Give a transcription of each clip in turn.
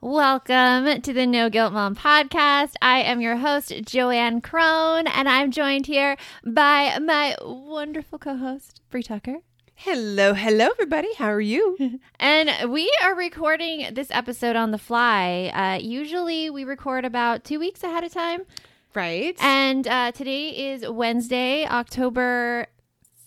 Welcome to the No Guilt Mom podcast. I am your host, JoAnn Crohn, and I'm joined here by my wonderful co host, Brie Tucker. Hello, hello, everybody. How are you? And we are recording this episode on the fly. Uh, usually we record about two weeks ahead of time. Right. And uh, today is Wednesday, October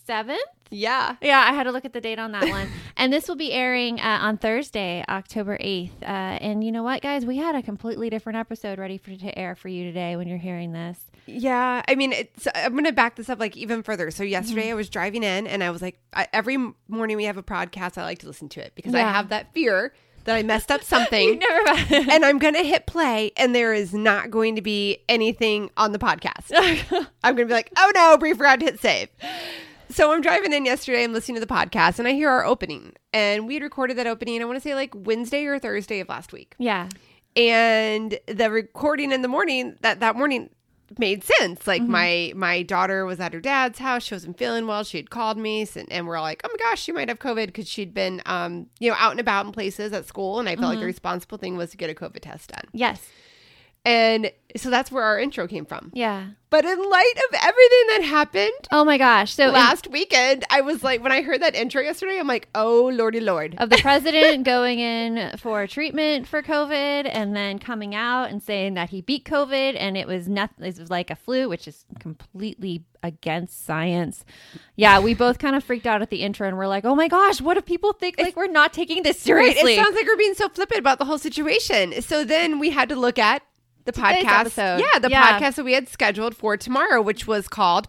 7th. Yeah. Yeah, I had to look at the date on that one. and this will be airing uh, on Thursday, October 8th. Uh, and you know what, guys? We had a completely different episode ready for to air for you today when you're hearing this. Yeah, I mean, it's, I'm going to back this up like even further. So yesterday Mm-hmm. I was driving in and I was like, I, every morning we have a podcast, I like to listen to it because I have that fear that I messed up something and I'm going to hit play and there is not going to be anything on the podcast. I'm going to be like, oh no, Brie forgot to hit save. So I'm driving in yesterday. I'm listening to the podcast and I hear our opening. And we had recorded that opening, I want to say like Wednesday or Thursday of last week. yeah. and the recording in the morning that that morning made sense like Mm-hmm. my my daughter was at her dad's house she wasn't feeling well she had called me and, and we're all like oh my gosh she might have covid because she'd been um you know out and about in places at school and i felt like Mm-hmm. the responsible thing was to get a covid test done Yes. And so that's where our intro came from Yeah. but in light of everything that happened Oh my gosh. So in- last weekend i was like when i heard that intro yesterday i'm like oh lordy lord of the president going in for treatment for COVID and then coming out and saying that he beat COVID and it was nothing. It was like a flu, which is completely against science. Yeah, we both kind of freaked out at the intro and we're like, "Oh my gosh, what if people think like we're not taking this Right. seriously?" It sounds like we're being so flippant about the whole situation. So then we had to look at the Today's podcast. episode. Yeah, the Yeah. podcast that we had scheduled for tomorrow, which was called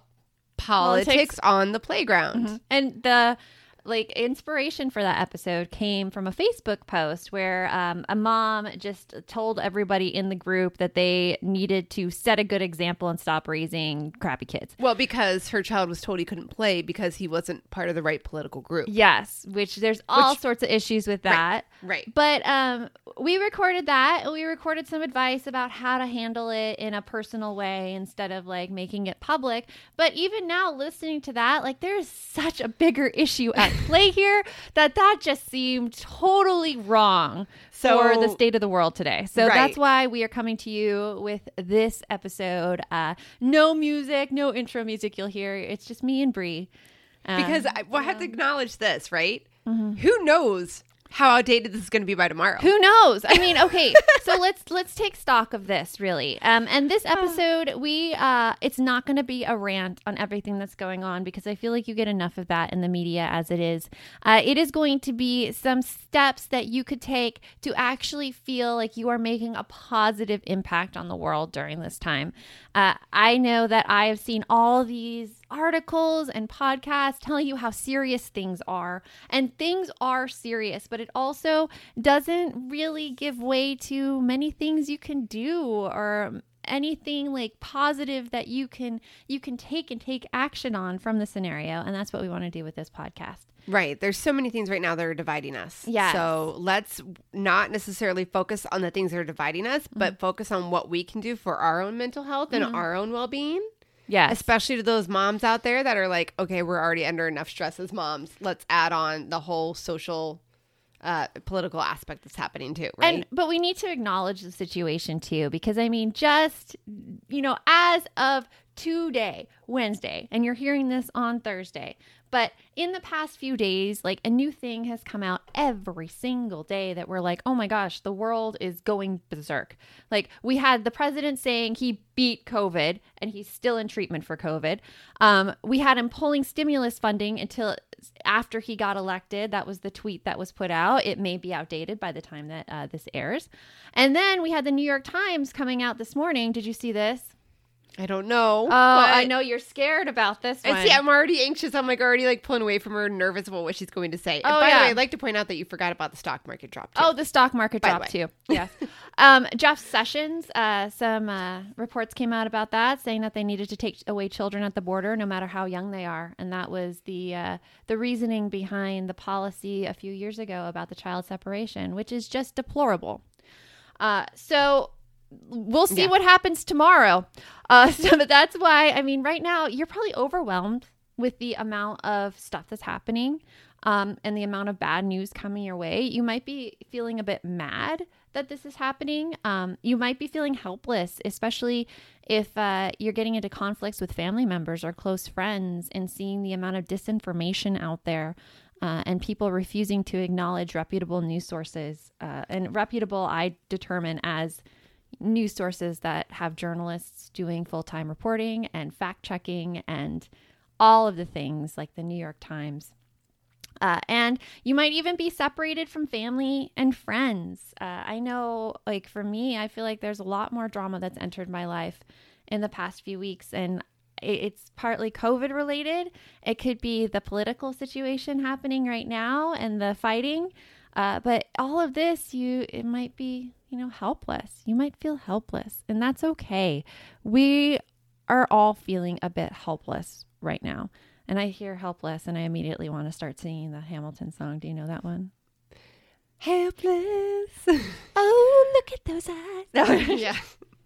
Politics, Politics. on the Playground. Mm-hmm. And the like inspiration for that episode came from a Facebook post where um, a mom just told everybody in the group that they needed to set a good example and stop raising crappy kids. Well, because her child was told he couldn't play because he wasn't part of the right political group. Yes, which there's all Which- sorts of issues with that. Right. But um, we recorded that. We recorded some advice about how to handle it in a personal way instead of like making it public. But even now, listening to that, like there's such a bigger issue at play here that that just seemed totally wrong So- for the state of the world today. So Right. that's why we are coming to you with this episode. Uh, no music, no intro music. You'll hear. It's just me and Brie. Uh, Because I, well, I have to acknowledge this, right? Who knows how outdated this is going to be by tomorrow? Who knows? I mean, okay, so let's let's take stock of this really. Um, and this episode, we uh, it's not going to be a rant on everything that's going on because I feel like you get enough of that in the media as it is. Uh, it is going to be some steps that you could take to actually feel like you are making a positive impact on the world during this time. Uh, I know that I have seen all these articles and podcasts telling you how serious things are. And things are serious, but it also doesn't really give way to many things you can do or anything like positive that you can you can take and take action on from the scenario and that's what we want to do with this podcast Right. There's so many things right now that are dividing us. yeah So let's not necessarily focus on the things that are dividing us, but mm-hmm. focus on what we can do for our own mental health and mm-hmm. our own well yes Especially to those moms out there that are like, okay, we're already under enough stress as moms. Let's add on the whole social, uh, political aspect that's happening too, right? And but we need to acknowledge the situation too, because I mean, just you know, as of today, Wednesday, and you're hearing this on Thursday, but in the past few days, like a new thing has come out every single day that we're like, oh my gosh, the world is going berserk. Like we had the president saying he beat COVID and he's still in treatment for COVID. Um, we had him pulling stimulus funding until after he got elected. That was the tweet that was put out. It may be outdated by the time that uh, this airs. And then we had the New York Times coming out this morning. Did you see this? I don't know. Oh, but- I know you're scared about this one. I see. I'm already anxious. I'm like already like pulling away from her, nervous about what she's going to say. And Oh, by yeah. the way, I'd like to point out that you forgot about the stock market drop. Too. Oh, the stock market By dropped too. Yes. um, Jeff Sessions, uh, some uh, reports came out about that, saying that they needed to take away children at the border, no matter how young they are, and that was the uh, the reasoning behind the policy a few years ago about the child separation, which is just deplorable. Uh, so we'll see Yeah. what happens tomorrow. Uh, so that's why I mean, right now you're probably overwhelmed with the amount of stuff that's happening um, and the amount of bad news coming your way. You might be feeling a bit mad that this is happening. Um, you might be feeling helpless, especially if uh, you're getting into conflicts with family members or close friends and seeing the amount of disinformation out there. Uh, and people refusing to acknowledge reputable news sources. Uh, and reputable, I determine as news sources that have journalists doing full time reporting and fact checking and all of the things like the New York Times. Uh, and you might even be separated from family and friends. Uh, I know, like for me, I feel like there's a lot more drama that's entered my life in the past few weeks. And it's partly COVID related. It could be the political situation happening right now and the fighting. Uh, but all of this, you it might be you know helpless. You might feel helpless, and that's okay. We are all feeling a bit helpless right now. And I hear helpless, and I immediately want to start singing the Hamilton song. Do you know that one? helpless. Oh, look at those eyes. yeah.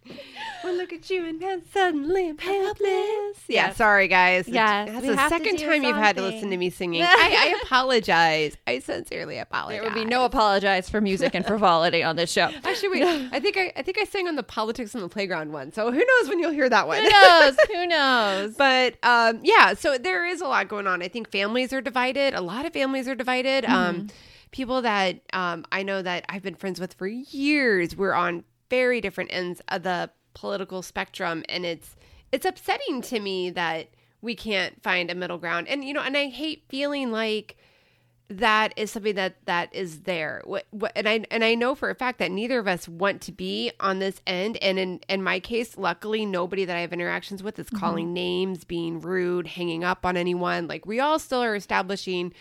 Well, look at you, and then suddenly I'm helpless. Yeah, Yes. sorry, guys. Yes, that's we the have to second do time you've had to listen to me singing. I, I apologize. I sincerely apologize. There would be no apologize for music and frivolity on this show. Actually, wait. I think I, I think I sang on the politics on the playground one. So who knows when you'll hear that one? Who knows? Who knows? But um, yeah, so there is a lot going on. I think families are divided. A lot of families are divided. Um, people that um, I know that I've been friends with for years, we're on very different ends of the political spectrum, and it's it's upsetting to me that we can't find a middle ground. And you know, and I hate feeling like that is something that that is there. What, what and i and i know for a fact that neither of us want to be on this end. And in in my case luckily nobody that i have interactions with is calling mm-hmm. names being rude hanging up on anyone. Like we all still are establishing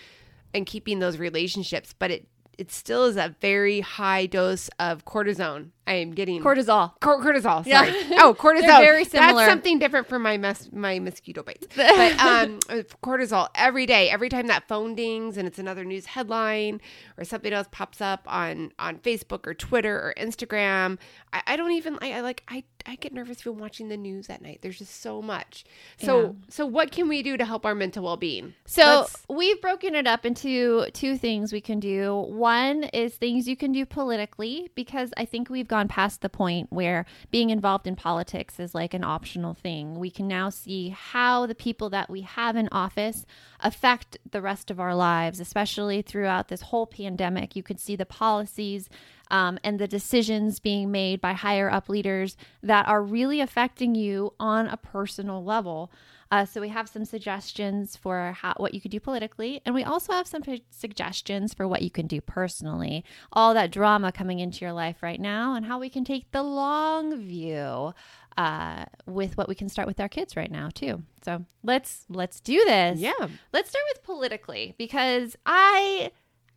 and keeping those relationships but it it still is a very high dose of cortisone i am getting Cortisol. Cor- cortisol. Yeah. Oh, cortisol. They're very similar. That's something different from my mes- my mosquito bites. But um, cortisol every day, every time that phone dings and it's another news headline or something else pops up on on Facebook or Twitter or Instagram. I, I don't even. I, I like. I I get nervous when watching the news at night. There's just so much. So Yeah. so what can we do to help our mental well being? So we've broken it up into two things we can do. One is things you can do politically, because I think we've gone past the point where being involved in politics is like an optional thing. We can now see how the people that we have in office affect the rest of our lives, especially throughout this whole pandemic. You could see the policies um, and the decisions being made by higher up leaders that are really affecting you on a personal level. Uh, so we have some suggestions for how what you could do politically, and we also have some p- suggestions for what you can do personally. All that drama coming into your life right now, and how we can take the long view uh, with what we can start with our kids right now too. So let's let's do this. Yeah. Let's start with politically because I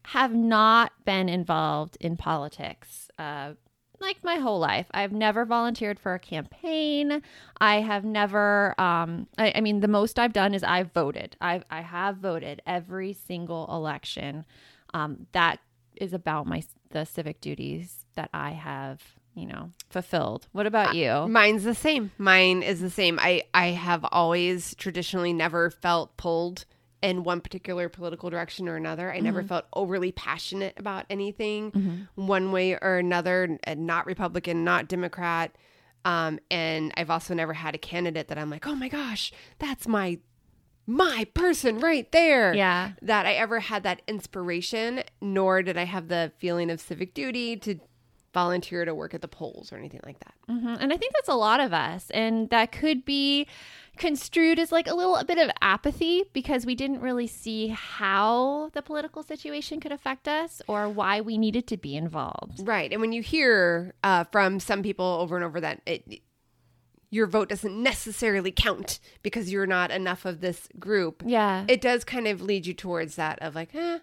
have not been involved in politics. Uh, like my whole life. I've never volunteered for a campaign. I have never, um, I, I mean, the most I've done is I've voted. I've, I have voted every single election. Um, that is about my the civic duties that I have, you know, fulfilled. What about you? Mine's the same. Mine is the same. I I have always traditionally never felt pulled in one particular political direction or another. I never felt overly passionate about anything one way or another, not Republican, not Democrat. Um, and I've also never had a candidate that I'm like, oh my gosh, that's my my person right there. Yeah. That I ever had that inspiration, nor did I have the feeling of civic duty to volunteer to work at the polls or anything like that. hmm And I think that's a lot of us. And that could be construed as like a little bit of apathy because we didn't really see how the political situation could affect us or why we needed to be involved. Right. And when you hear uh, from some people over and over that it, your vote doesn't necessarily count because you're not enough of this group, Yeah. it does kind of lead you towards that of like, eh,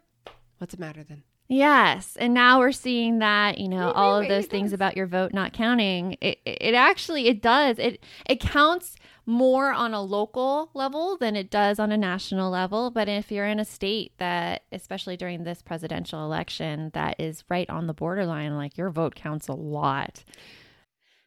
what's the matter then? Yes, and now we're seeing that you know Wait, all wait, of those things about your vote not counting. It, it it actually it does it it counts more on a local level than it does on a national level. But if you're in a state that, especially during this presidential election, that is right on the borderline, like your vote counts a lot.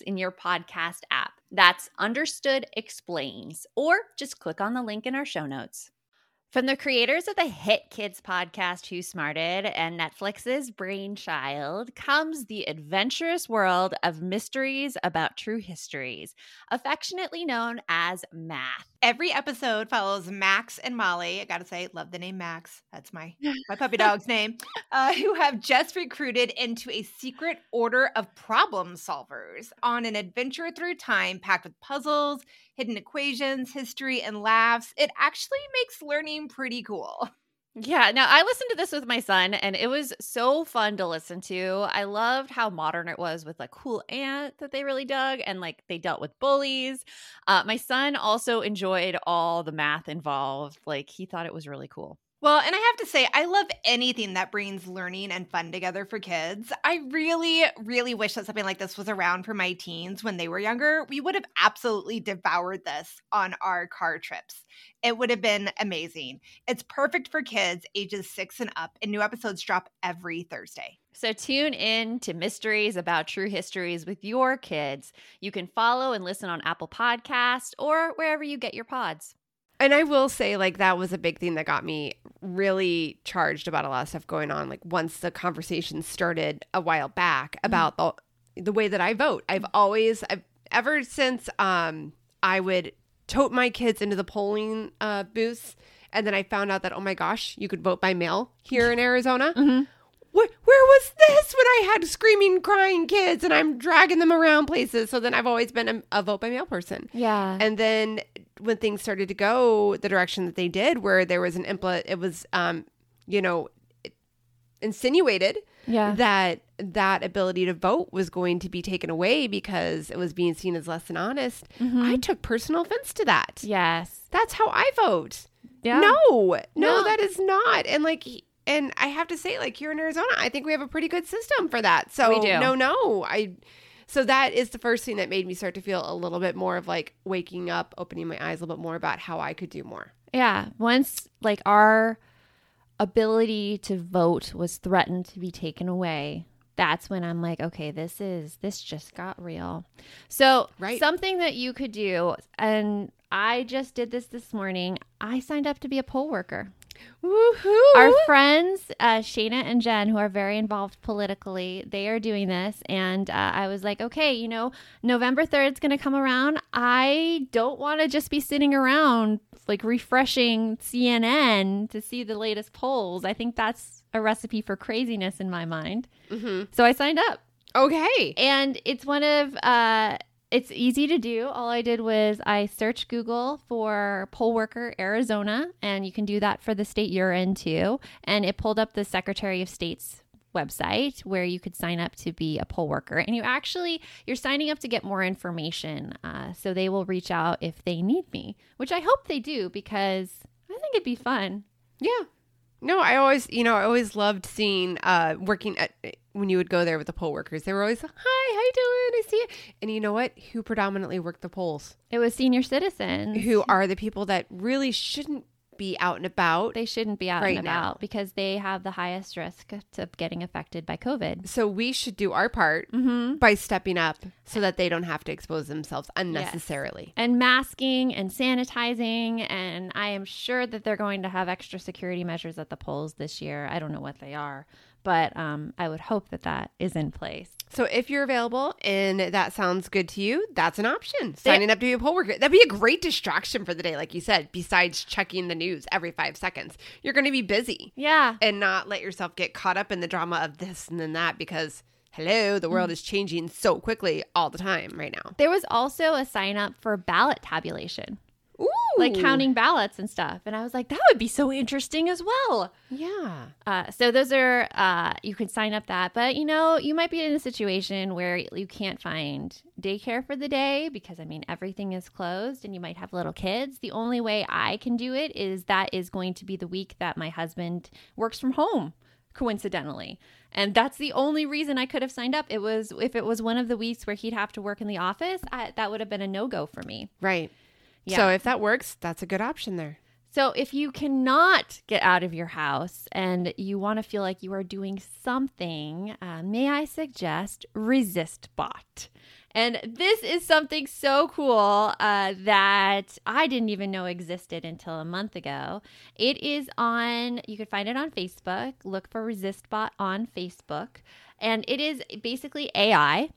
in your podcast app. That's Understood Explains, or just click on the link in our show notes. From the creators of the hit kids podcast Who Smarted and Netflix's Brainchild comes the adventurous world of mysteries about true histories, affectionately known as math. Every episode follows Max and Molly. I gotta say, love the name Max. That's my my puppy dog's name. Uh, who have just recruited into a secret order of problem solvers on an adventure through time, packed with puzzles, hidden equations, history, and laughs. It actually makes learning pretty cool. Yeah, now I listened to this with my son and it was so fun to listen to. I loved how modern it was with like cool aunt that they really dug and like they dealt with bullies. Uh, my son also enjoyed all the math involved. Like he thought it was really cool. Well, and I have to say, I love anything that brings learning and fun together for kids. I really, really wish that something like this was around for my teens when they were younger. We would have absolutely devoured this on our car trips. It would have been amazing. It's perfect for kids ages six and up, and new episodes drop every Thursday. So tune in to Mysteries About True Histories with your kids. You can follow and listen on Apple Podcast or wherever you get your pods. And I will say, like, that was a big thing that got me really charged about a lot of stuff going on. Like, once the conversation started a while back about the, the way that I vote, I've always, I've, ever since um, I would tote my kids into the polling uh, booths, and then I found out that, oh my gosh, you could vote by mail here in Arizona. Where, where was this when I had screaming, crying kids and I'm dragging them around places? So then I've always been a, a vote by mail person. Yeah. And then when things started to go the direction that they did, where there was an impl, it was, um, you know, insinuated yeah. that that ability to vote was going to be taken away because it was being seen as less than honest. Mm-hmm. I took personal offense to that. yes. That's how I vote. Yeah. No, no, No. that is not. And like, and I have to say, like here in Arizona, I think we have a pretty good system for that. So We do. no, no, I. So that is the first thing that made me start to feel a little bit more of like waking up, opening my eyes a little bit more about how I could do more. Yeah. Once like our ability to vote was threatened to be taken away, that's when I'm like, okay, this is this just got real. So, Right. something that you could do and I just did this this morning. I signed up to be a poll worker. Woohoo! Our friends, uh, Shayna and Jen, who are very involved politically, they are doing this. And uh, I was like, okay, you know, November 3rd is going to come around. I don't want to just be sitting around like refreshing CNN to see the latest polls. I think that's a recipe for craziness in my mind. Mhm. So I signed up. Okay. And it's one of uh it's easy to do. All I did was I searched Google for poll worker Arizona, and you can do that for the state you're in too. And it pulled up the Secretary of State's website where you could sign up to be a poll worker. And you actually you're signing up to get more information. Uh, so they will reach out if they need me, which I hope they do because I think it'd be fun. Yeah. No, I always, you know, I always loved seeing uh working at when you would go there with the poll workers. They were always, "Hi, how you doing? I see you." And you know what? Who predominantly worked the polls? It was senior citizens Who are the people that really shouldn't be out and about? they shouldn't be out Right and now. about because they have the highest risk of getting affected by COVID. so we should do our part Mm-hmm. by stepping up so that they don't have to expose themselves unnecessarily. And masking and sanitizing, and I am sure that they're going to have extra security measures at the polls this year. I don't know what they are, but um, I would hope that that is in place. So if you're available and that sounds good to you, that's an option. Signing up to be a poll worker. That'd be a great distraction for the day, like you said, besides checking the news every five seconds. You're going to be busy. Yeah. and not let yourself get caught up in the drama of this and then that because hello the world is changing so quickly all the time right now There was also a sign up for ballot tabulation, Ooh. like counting ballots and stuff. And I was like, that would be so interesting as well. yeah Uh, so those are uh, you can sign up that, but you know you might be in a situation where you can't find daycare for the day because I mean everything is closed and you might have little kids. The only way I can do it is that is going to be the week that my husband works from home, coincidentally, and that's the only reason I could have signed up. It was if it was one of the weeks where he'd have to work in the office, I, that would have been a no go for me. right Yeah. so if that works that's a good option there So, if you cannot get out of your house and you want to feel like you are doing something, uh, may I suggest ResistBot? And this is something so cool uh, that I didn't even know existed until a month ago. It is on, you can find it on Facebook. Look for ResistBot on Facebook. And it is basically AI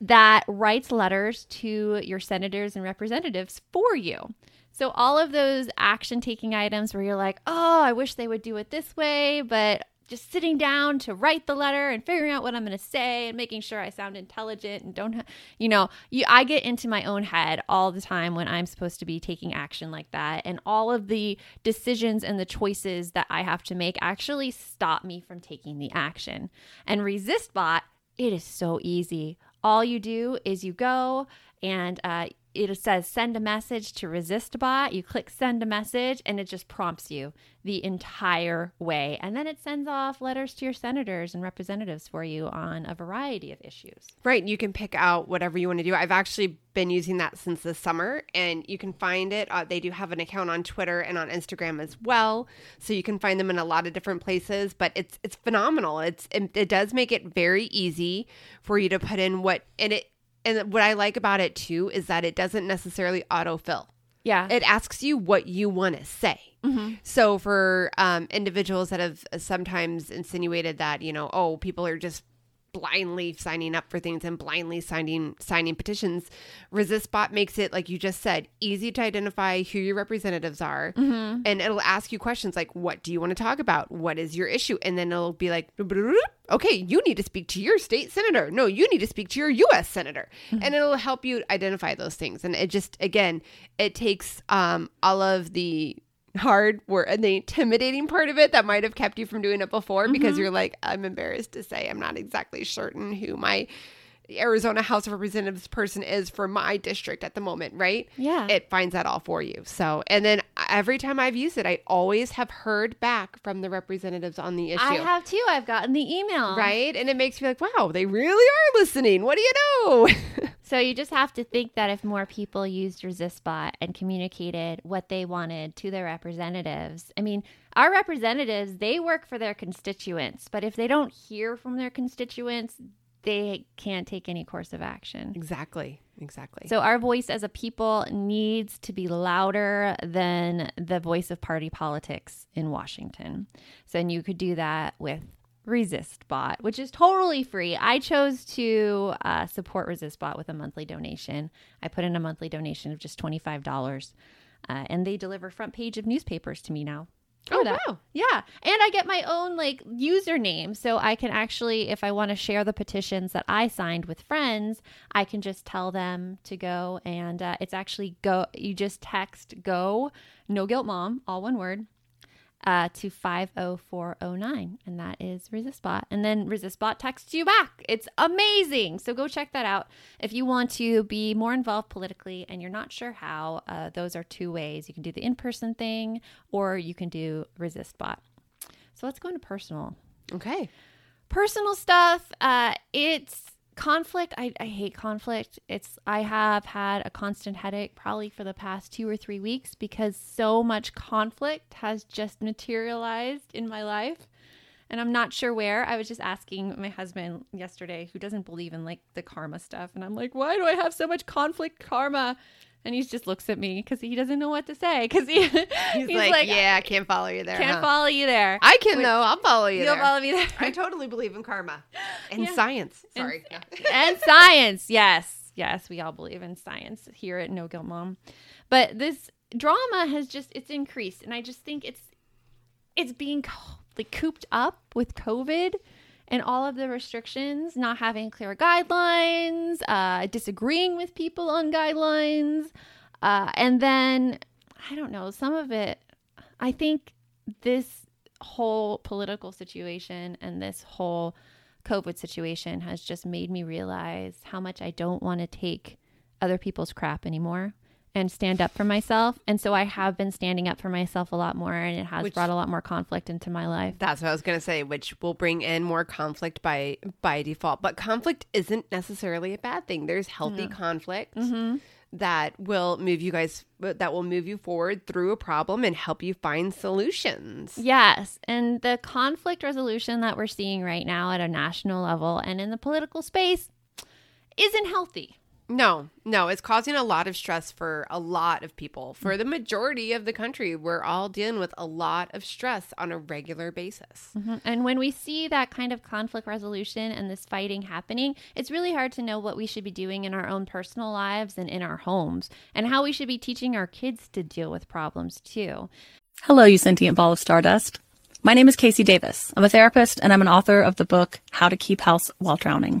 that writes letters to your senators and representatives for you. So, all of those action taking items where you're like, oh, I wish they would do it this way, but just sitting down to write the letter and figuring out what I'm going to say and making sure I sound intelligent and don't, you know, you, I get into my own head all the time when I'm supposed to be taking action like that. And all of the decisions and the choices that I have to make actually stop me from taking the action. And ResistBot, it is so easy. All you do is you go and uh, it says send a message to ResistBot. You click send a message and it just prompts you the entire way. And then it sends off letters to your senators and representatives for you on a variety of issues. right you can pick out whatever you want to do i've actually been using that since the summer and you can find it uh, they do have an account on twitter and on instagram as well so you can find them in a lot of different places but it's it's phenomenal it's it, it does make it very easy for you to put in what and it and what i like about it too is that it doesn't necessarily autofill Yeah. it asks you what you want to say. So for um, individuals that have sometimes insinuated that you know, oh, people are just blindly signing up for things and blindly signing signing petitions. ResistBot makes it like you just said, easy to identify who your representatives are, Mm-hmm. and it'll ask you questions like, "What do you want to talk about? What is your issue?" And then it'll be like, "Okay, you need to speak to your state senator. No, you need to speak to your U.S. senator," and it'll help you identify those things. And it just again, it takes um, all of the hard work and the intimidating part of it that might have kept you from doing it before because mm-hmm. you're like, I'm embarrassed to say. I'm not exactly certain who my Arizona House of Representatives person is for my district at the moment, right? Yeah. It finds that all for you. So, and then every time I've used it, I always have heard back from the representatives on the issue. I have too. I've gotten the email. Right. And it makes me like, wow, they really are listening. What do you know? So you just have to think that if more people used ResistBot and communicated what they wanted to their representatives, I mean, our representatives, they work for their constituents, but if they don't hear from their constituents, they can't take any course of action. exactly. Exactly. So our voice as a people needs to be louder than the voice of party politics in Washington. So and you could do that with ResistBot, which is totally free. I chose to uh, support ResistBot with a monthly donation. I put in a monthly donation of just twenty five dollars, uh, and they deliver front page of newspapers to me now. Oh, wow. Yeah. And I get my own like username. So I can actually, if I want to share the petitions that I signed with friends, I can just tell them to go. And uh, it's actually go, you just text go, no guilt mom, all one word. Uh, to 50409 and that is resistbot and then resistbot texts you back. It's amazing. So go check that out. If you want to be more involved politically and you're not sure how uh, those are two ways. You can do the in-person thing or you can do resistbot so let's go into personal. Okay. personal stuff uh it's conflict I, I hate conflict. It's i have had a constant headache probably for the past two or three weeks because so much conflict has just materialized in my life. And i'm not sure where. I was just asking my husband yesterday who doesn't believe in like the karma stuff. And i'm like why do i have so much conflict karma and he just looks at me because he doesn't know what to say because he, He's, like, yeah, I can't follow you there. can't huh?" follow you there I can though. I'll follow you you'll there. follow me there I totally believe in karma and Yeah. science. And- Sorry. and science. Yes. Yes, we all believe in science here at No Guilt Mom. But this drama has just it's increased and I just think it's it's being co- like cooped up with COVID and all of the restrictions, not having clear guidelines, uh, disagreeing with people on guidelines, uh, and then I don't know some of it. I think this whole political situation and this whole COVID situation has just made me realize how much I don't want to take other people's crap anymore and stand up for myself. And so I have been standing up for myself a lot more, and it has Which- brought a lot more conflict into my life. That's what I was going to say, which will bring in more conflict by by default. But conflict isn't necessarily a bad thing. There's healthy conflict Mm-hmm. that will move you guys that will move you forward through a problem and help you find solutions. Yes. And the conflict resolution that we're seeing right now at a national level and in the political space isn't healthy. No, no, it's causing a lot of stress for a lot of people. For the majority of the country, we're all dealing with a lot of stress on a regular basis. Mhm. And when we see that kind of conflict resolution and this fighting happening, it's really hard to know what we should be doing in our own personal lives and in our homes and how we should be teaching our kids to deal with problems too. Hello, you sentient ball of stardust. My name is KC Davis. I'm a therapist and I'm an author of the book How to Keep House While Drowning,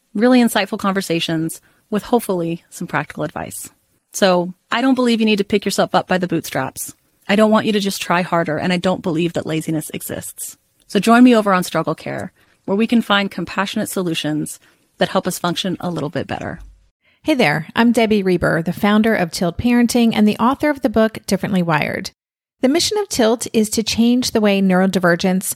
really insightful conversations with hopefully some practical advice. So I don't believe you need to pick yourself up by the bootstraps. I don't want you to just try harder, and I don't believe that laziness exists. So join me over on Struggle Care, where we can find compassionate solutions that help us function a little bit better. Hey there, I'm Debbie Reber, the founder of Tilt Parenting and the author of the book Differently Wired. The mission of Tilt is to change the way neurodivergence,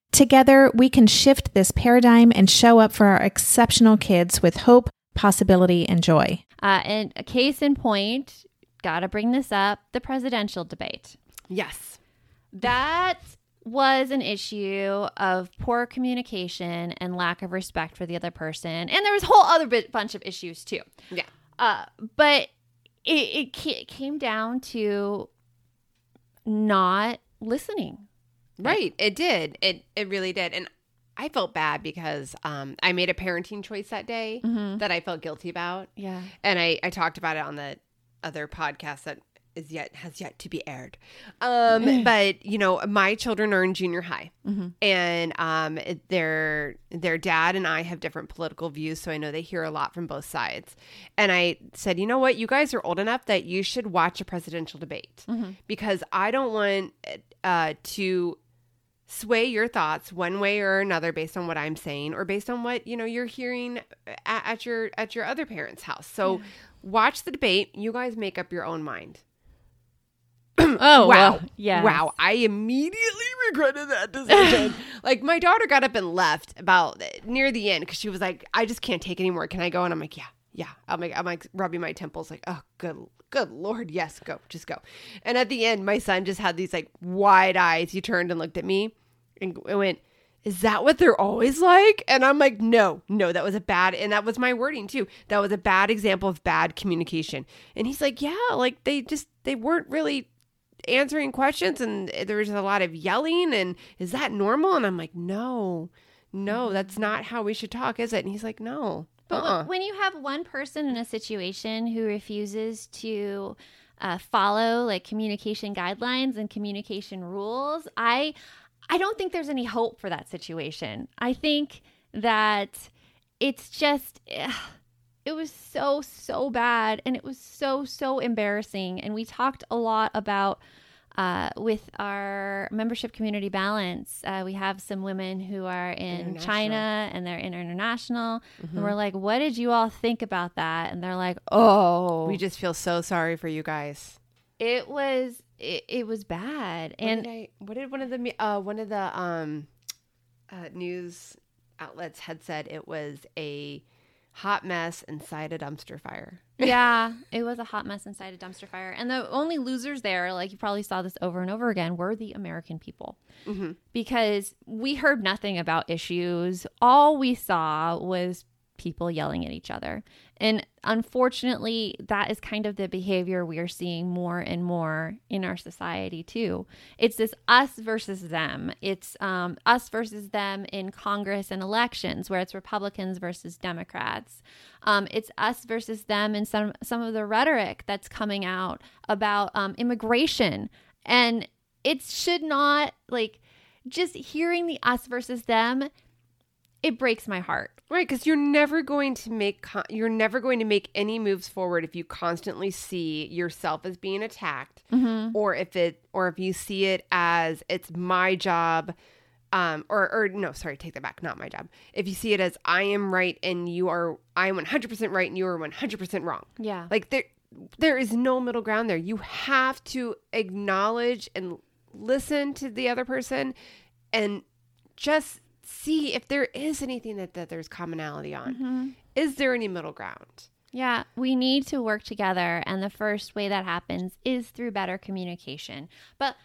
Together, we can shift this paradigm and show up for our exceptional kids with hope, possibility, and joy. Uh, and a case in point, gotta bring this up the presidential debate. Yes. That was an issue of poor communication and lack of respect for the other person. And there was a whole other bit, bunch of issues too. Yeah. Uh, but it, it, ca- it came down to not listening. Right. It did. It it really did. And I felt bad because um, I made a parenting choice that day that I felt guilty about. Yeah. And I, I talked about it on the other podcast that is yet has yet to be aired. Um, but you know, my children are in junior high, and um, their their dad and I have different political views, so I know they hear a lot from both sides. And I said, you know what, you guys are old enough that you should watch a presidential debate because I don't want uh, to sway your thoughts one way or another based on what I'm saying or based on what you know you're hearing at, at your at your other parents' house. So watch the debate. You guys make up your own mind. Oh, wow. yeah. Wow. I immediately regretted that decision. like my daughter got up and left about near the end because she was like, I just can't take anymore. Can I go? And I'm like, yeah, yeah. I'm like, I'm like rubbing my temples like, oh, good, good Lord. Yes, go. Just go. And at the end, my son just had these like wide eyes. He turned and looked at me and went, is that what they're always like? And I'm like, no, no, that was a bad, and that was my wording too. That was a bad example of bad communication. And he's like, yeah, like they just, they weren't really answering questions and there was a lot of yelling. And is that normal? And I'm like, no, no, that's not how we should talk, is it? And he's like, no. But Uh-uh. when- when you have one person in a situation who refuses to uh, follow like communication guidelines and communication rules, I I don't think there's any hope for that situation. I think that it's just ugh, it was so so bad and it was so so embarrassing. And we talked a lot about uh, with our membership community balance. Uh, we have some women who are in china and they're international and we're like what did you all think about that? And they're like oh. We just feel so sorry for you guys. It was it, it was bad What and did I, what did one of the me- uh, one of the um, uh, news outlets had said it was a hot mess inside a dumpster fire. yeah, it was a hot mess inside a dumpster fire. And the only losers there, like you probably saw this over and over again, were the American people. Because we heard nothing about issues. All we saw was people yelling at each other. And unfortunately, that is kind of the behavior we are seeing more and more in our society, too. It's this us versus them. It's um, us versus them in Congress and elections, where it's Republicans versus Democrats. Um, it's us versus them in some, some of the rhetoric that's coming out about um, immigration. And it should not, like, just hearing the us versus them, it breaks my heart. Right, because you're never going to make co- you're never going to make any moves forward if you constantly see yourself as being attacked, or if it or if you see it as it's my job, um, or or no, sorry, take that back, not my job. If you see it as I am right and you are I am 100 percent right and you are 100 percent wrong, Yeah. like there there is no middle ground there. You have to acknowledge and listen to the other person, and just see if there is anything that, that there's commonality on. Mm-hmm. Is there any middle ground? Yeah, we need to work together. And the first way that happens is through better communication. But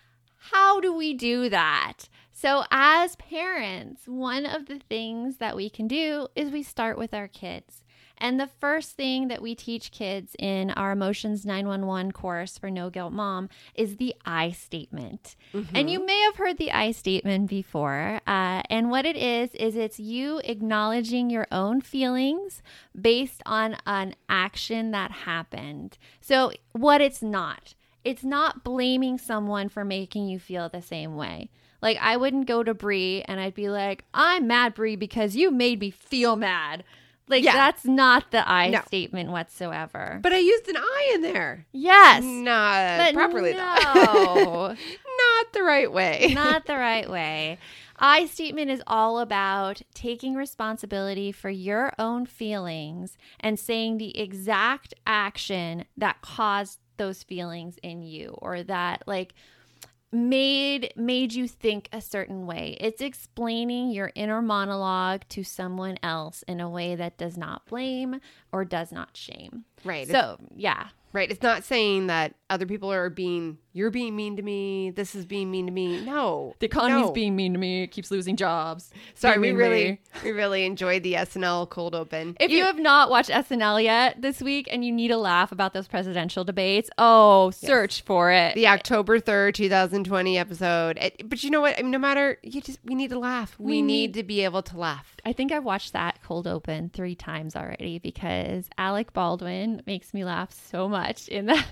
how do we do that? So, as parents, one of the things that we can do is we start with our kids. And the first thing that we teach kids in our Emotions 911 course for No Guilt Mom is the I statement. And you may have heard the I statement before. Uh, and what it is, is it's you acknowledging your own feelings based on an action that happened. So, what it's not, it's not blaming someone for making you feel the same way. Like I wouldn't go to Brie and I'd be like, "I'm mad, Brie, because you made me feel mad." Like Yeah. that's not the I No. statement whatsoever. But I used an I in there. yes, Not but properly though. no, Not the right way. not the right way. I statement is all about taking responsibility for your own feelings and saying the exact action that caused those feelings in you or that like made made you think a certain way. It's explaining your inner monologue to someone else in a way that does not blame or does not shame. right. So, yeah. Right. It's not saying that other people are being, you're being mean to me. This is being mean to me. No. The economy's no. being mean to me. It keeps losing jobs. Sorry, we really, we really enjoyed the SNL cold open. If you, have not watched SNL yet this week and you need a laugh about those presidential debates, oh, search for it. the October 3rd, 2020 episode. It- but you know what? I mean, no matter, you just, we need to laugh. We, We need, need- to be able to laugh. I think I've watched that cold open three times already because Alec Baldwin makes me laugh so much in that.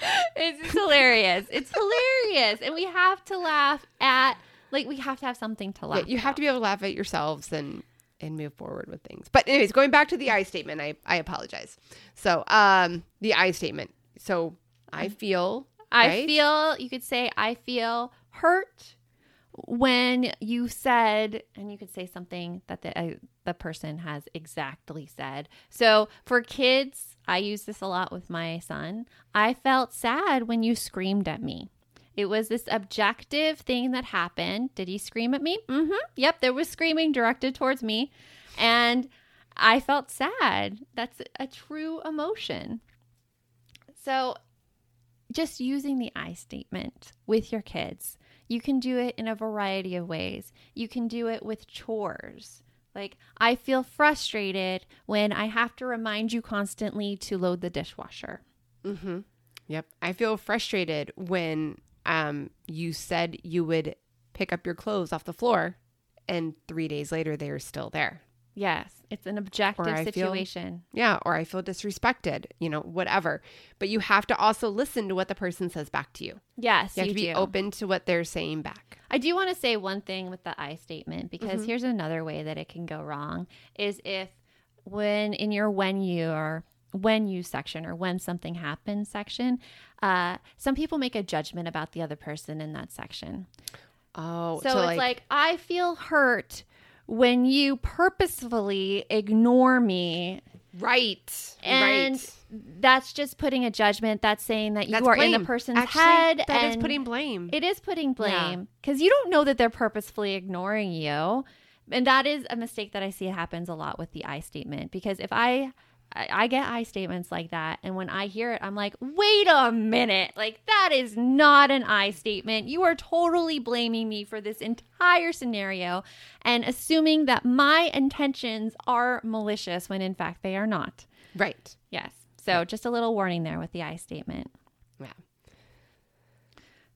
it's just hilarious. It's hilarious. And we have to laugh at, like, we have to have something to Yeah, laugh you have to be able to laugh at yourselves and and move forward with things. But anyways, going back to the I statement, I I apologize. So, um, the I statement. So I feel. I right? feel, you could say, I feel hurt when you said, and you could say something that the, uh, the person has exactly said. So for kids, I use this a lot with my son. I felt sad when you screamed at me. It was this objective thing that happened. Did he scream at me? Mm hmm. Yep, there was screaming directed towards me. And I felt sad. That's a true emotion. So just using the I statement with your kids. You can do it in a variety of ways. You can do it with chores. Like, I feel frustrated when I have to remind you constantly to load the dishwasher. Mm-hmm. Yep. I feel frustrated when um you said you would pick up your clothes off the floor, and three days later they are still there. Yes, it's an objective I feel- situation. Yeah, or I feel disrespected. You know, whatever. But you have to also listen to what the person says back to you. yes, You have you to be do. open to what they're saying back. I do want to say one thing with the I statement because Mhm. here's another way that it can go wrong is if when in your when you or when you section or when something happens section, uh, some people make a judgment about the other person in that section. Oh, So, it's like, I feel hurt when you purposefully ignore me. right, And right. that's just putting a judgment. That's saying that you That's are in the person's Actually, head. That is putting blame. it is putting blame because you don't know that they're purposefully ignoring you. And that is a mistake that I see happens a lot with the I statement because if I I I get I statements like that and when I hear it I'm like, "Wait a minute. Like that is not an I statement. You are totally blaming me for this entire scenario and assuming that my intentions are malicious when in fact they are not." right. Yes. So just a little warning there with the I statement. Yeah.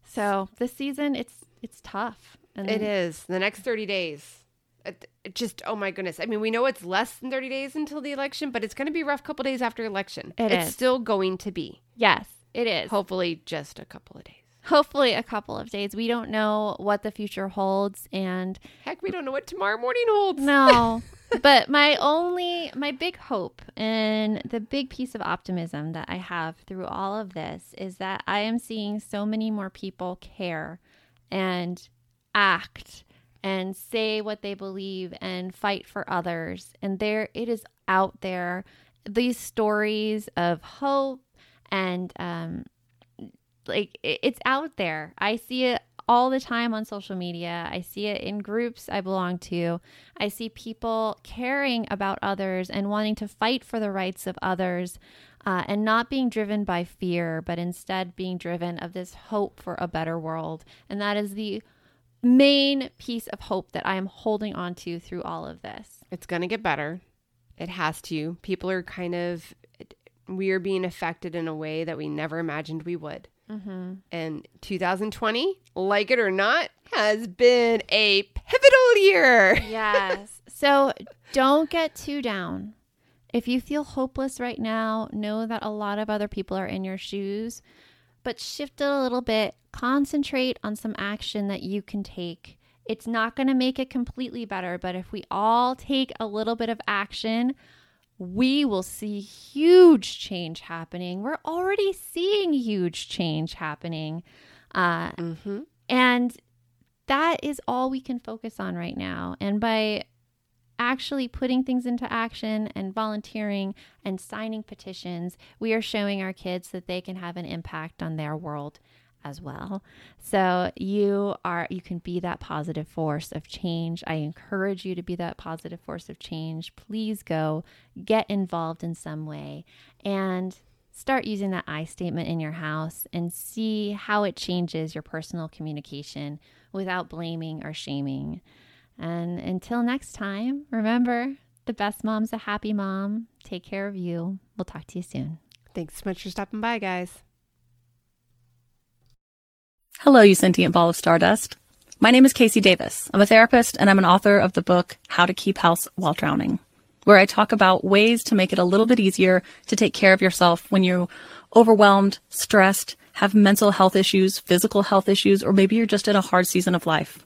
So this season, it's it's tough. And It is the next thirty days. Uh, it, it just oh my goodness. I mean, we know it's less than thirty days until the election, but it's going to be a rough couple days after election. It it's is. still going to be. Yes, it is. Hopefully, just a couple of days. Hopefully, a couple of days. We don't know what the future holds, and Heck, we don't know what tomorrow morning holds. no. but my only, my big hope and the big piece of optimism that I have through all of this is that I am seeing so many more people care and act and say what they believe and fight for others. And there, it is out there. These stories of hope and um, like it- it's out there. I see it all the time on social media. I see it in groups I belong to. I see people caring about others and wanting to fight for the rights of others uh, and not being driven by fear, but instead being driven of this hope for a better world. And that is the main piece of hope that I am holding on to through all of this. It's going to get better. It has to. People are kind of, we are being affected in a way that we never imagined we would. Mm-hmm. And 2020, like it or not, has been a pivotal year. Yes. so don't get too down. If you feel hopeless right now, know that a lot of other people are in your shoes, but shift it a little bit. Concentrate on some action that you can take. It's not going to make it completely better, but if we all take a little bit of action, we will see huge change happening. We're already seeing huge change happening. Uh, Mm-hmm. and that is all we can focus on right now. And by actually putting things into action and volunteering and signing petitions, we are showing our kids that they can have an impact on their world as well. So you are you can be that positive force of change. I encourage you to be that positive force of change. Please go get involved in some way and start using that I statement in your house and see how it changes your personal communication without blaming or shaming. And until next time, remember the best mom's a happy mom. Take care of you. We'll talk to you soon. Thanks so much for stopping by, guys. Hello, you sentient ball of stardust. My name is KC Davis. I'm a therapist and I'm an author of the book How to Keep House While Drowning, where I talk about ways to make it a little bit easier to take care of yourself when you're overwhelmed, stressed, have mental health issues, physical health issues, or maybe you're just in a hard season of life.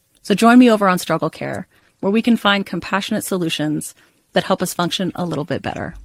So join me over on Struggle Care, where we can find compassionate solutions that help us function a little bit better.